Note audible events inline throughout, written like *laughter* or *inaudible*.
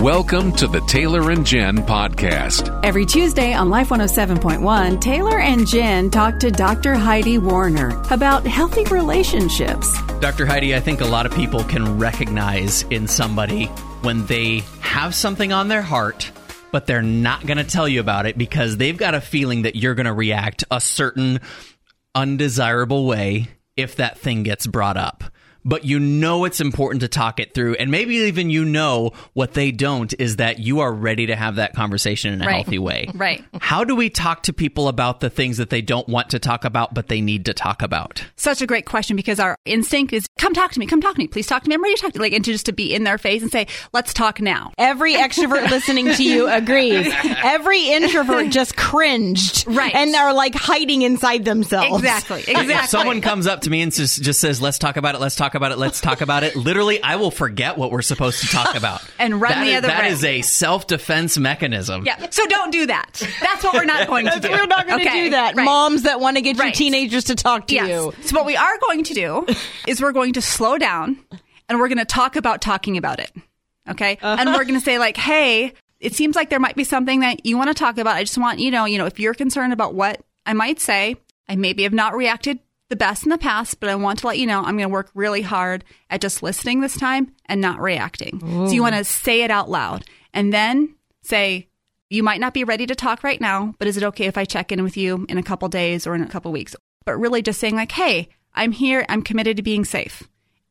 Welcome to the Taylor and Jen podcast. Every Tuesday on Life 107.1, Taylor and Jen talk to Dr. Heidi Warner about healthy relationships. Dr. Heidi, I think a lot of people can recognize in somebody when they have something on their heart, but they're not going to tell you about it because they've got a feeling that you're going to react a certain undesirable way if that thing gets brought up but you know it's important to talk it through. And maybe even you know what they don't is that you are ready to have that conversation in a Right. healthy way. Right. How do we talk to people about the things that they don't want to talk about, but they need to talk about? Such a great question because our instinct is come talk to me, come talk to me, please talk to me. I'm ready to talk to you. Like, and to just to be in their face and say, let's talk now. Every extrovert *laughs* listening to you agrees. Every introvert just cringed. Right. And are like hiding inside themselves. Exactly. Exactly. If someone comes up to me and just, just says, let's talk about it, let's talk about it, let's talk about it, literally, I will forget what we're supposed to talk *laughs* about. And run That the is- other That way. is a self defense mechanism. yeah. So don't do that. That's what we're not going to do. We're not going to Okay, do that. right. Moms that want to get your teenagers to talk to Yes. you. So what we are going to do is we're going to slow down and we're going to talk about talking about it. Okay. Uh-huh. And we're going to say like, Hey, it seems like there might be something that you want to talk about. I just want, you know, you know, if you're concerned about what I might say, I maybe have not reacted the best in the past, but I want to let you know I'm going to work really hard at just listening this time and not reacting. So you want to say it out loud and then say, you might not be ready to talk right now, but is it okay if I check in with you in a couple days or in a couple weeks? But really just saying, like, hey, I'm here, I'm committed to being safe.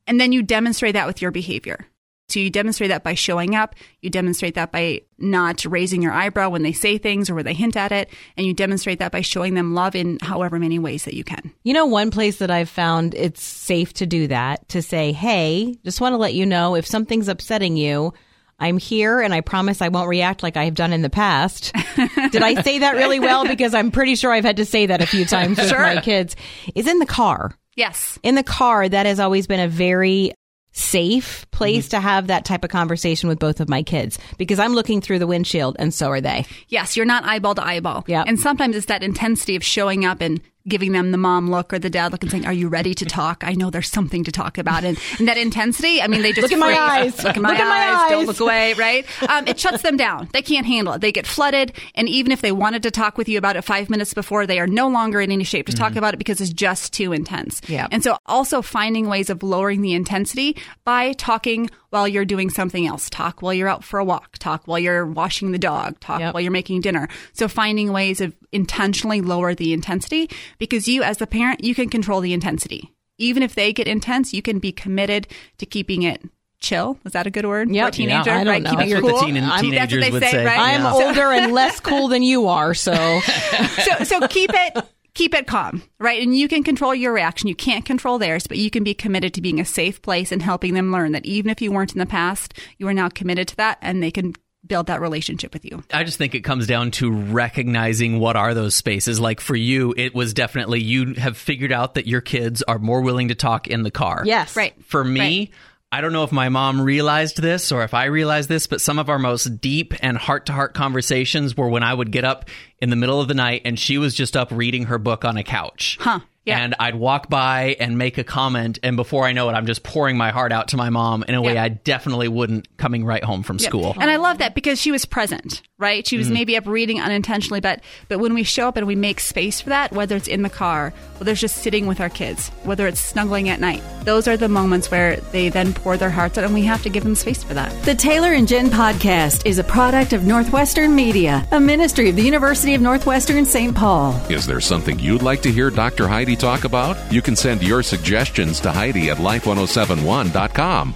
And then you demonstrate that with your behavior. So you demonstrate that by showing up, you demonstrate that by not raising your eyebrow when they say things or when they hint at it, and you demonstrate that by showing them love in however many ways that you can. You know, one place that I've found it's safe to do that, to say, hey, just want to let you know if something's upsetting you, I'm here and I promise I won't react like I have done in the past. *laughs* Did I say that really well? Because I'm pretty sure I've had to say that a few times with Sure. my kids. Is in the car. Yes. In the car, that has always been a very safe place Mm-hmm. to have that type of conversation with both of my kids because I'm looking through the windshield and so are they. Yes, you're not eyeball to eyeball. Yeah. And sometimes it's that intensity of showing up and giving them the mom look or the dad look and saying, Are you ready to talk? I know there's something to talk about. And, and that intensity, I mean, they just Look in my eyes. Look in my, Look in my eyes. Don't look away, right? Um, it shuts them down. They can't handle it. They get flooded. And even if they wanted to talk with you about it five minutes before, they are no longer in any shape to talk about it because it's just too intense. Yep. And so also finding ways of lowering the intensity by talking while you're doing something else. Talk while you're out for a walk. Talk while you're washing the dog. Talk Yep. while you're making dinner. So finding ways of intentionally lower the intensity because you as the parent, you can control the intensity. Even if they get intense, you can be committed to keeping it chill. Is that a good word? Yep. For a teenager, Yeah, I don't right? know. That's it cool. teen- that's what they would say, say. right? I'm Yeah. older and less cool than you are, so *laughs* so so keep it keep it calm right and you can control your reaction you can't control theirs but you can be committed to being a safe place and helping them learn that even if you weren't in the past you are now committed to that and they can build that relationship with you I just think it comes down to recognizing what are those spaces. Like for you, it was definitely you have figured out that your kids are more willing to talk in the car. yes. right For me, Right. I don't know if my mom realized this or if I realized this, but some of our most deep and heart to heart conversations were when I would get up in the middle of the night and she was just up reading her book on a couch. Huh. Yeah. And I'd walk by and make a comment, and before I know it, I'm just pouring my heart out to my mom in a way Yeah. I definitely wouldn't coming right home from school. And I love that because she was present, right? She was Mm-hmm. maybe up reading unintentionally, but but when we show up and we make space for that, whether it's in the car, whether it's just sitting with our kids, whether it's snuggling at night, those are the moments where they then pour their hearts out, and we have to give them space for that. The Taylor and Jen podcast is a product of Northwestern Media, a ministry of the University of Northwestern St. Paul. Is there something you'd like to hear Dr. Heidi talk about? You can send your suggestions to Heidi at life1071.com.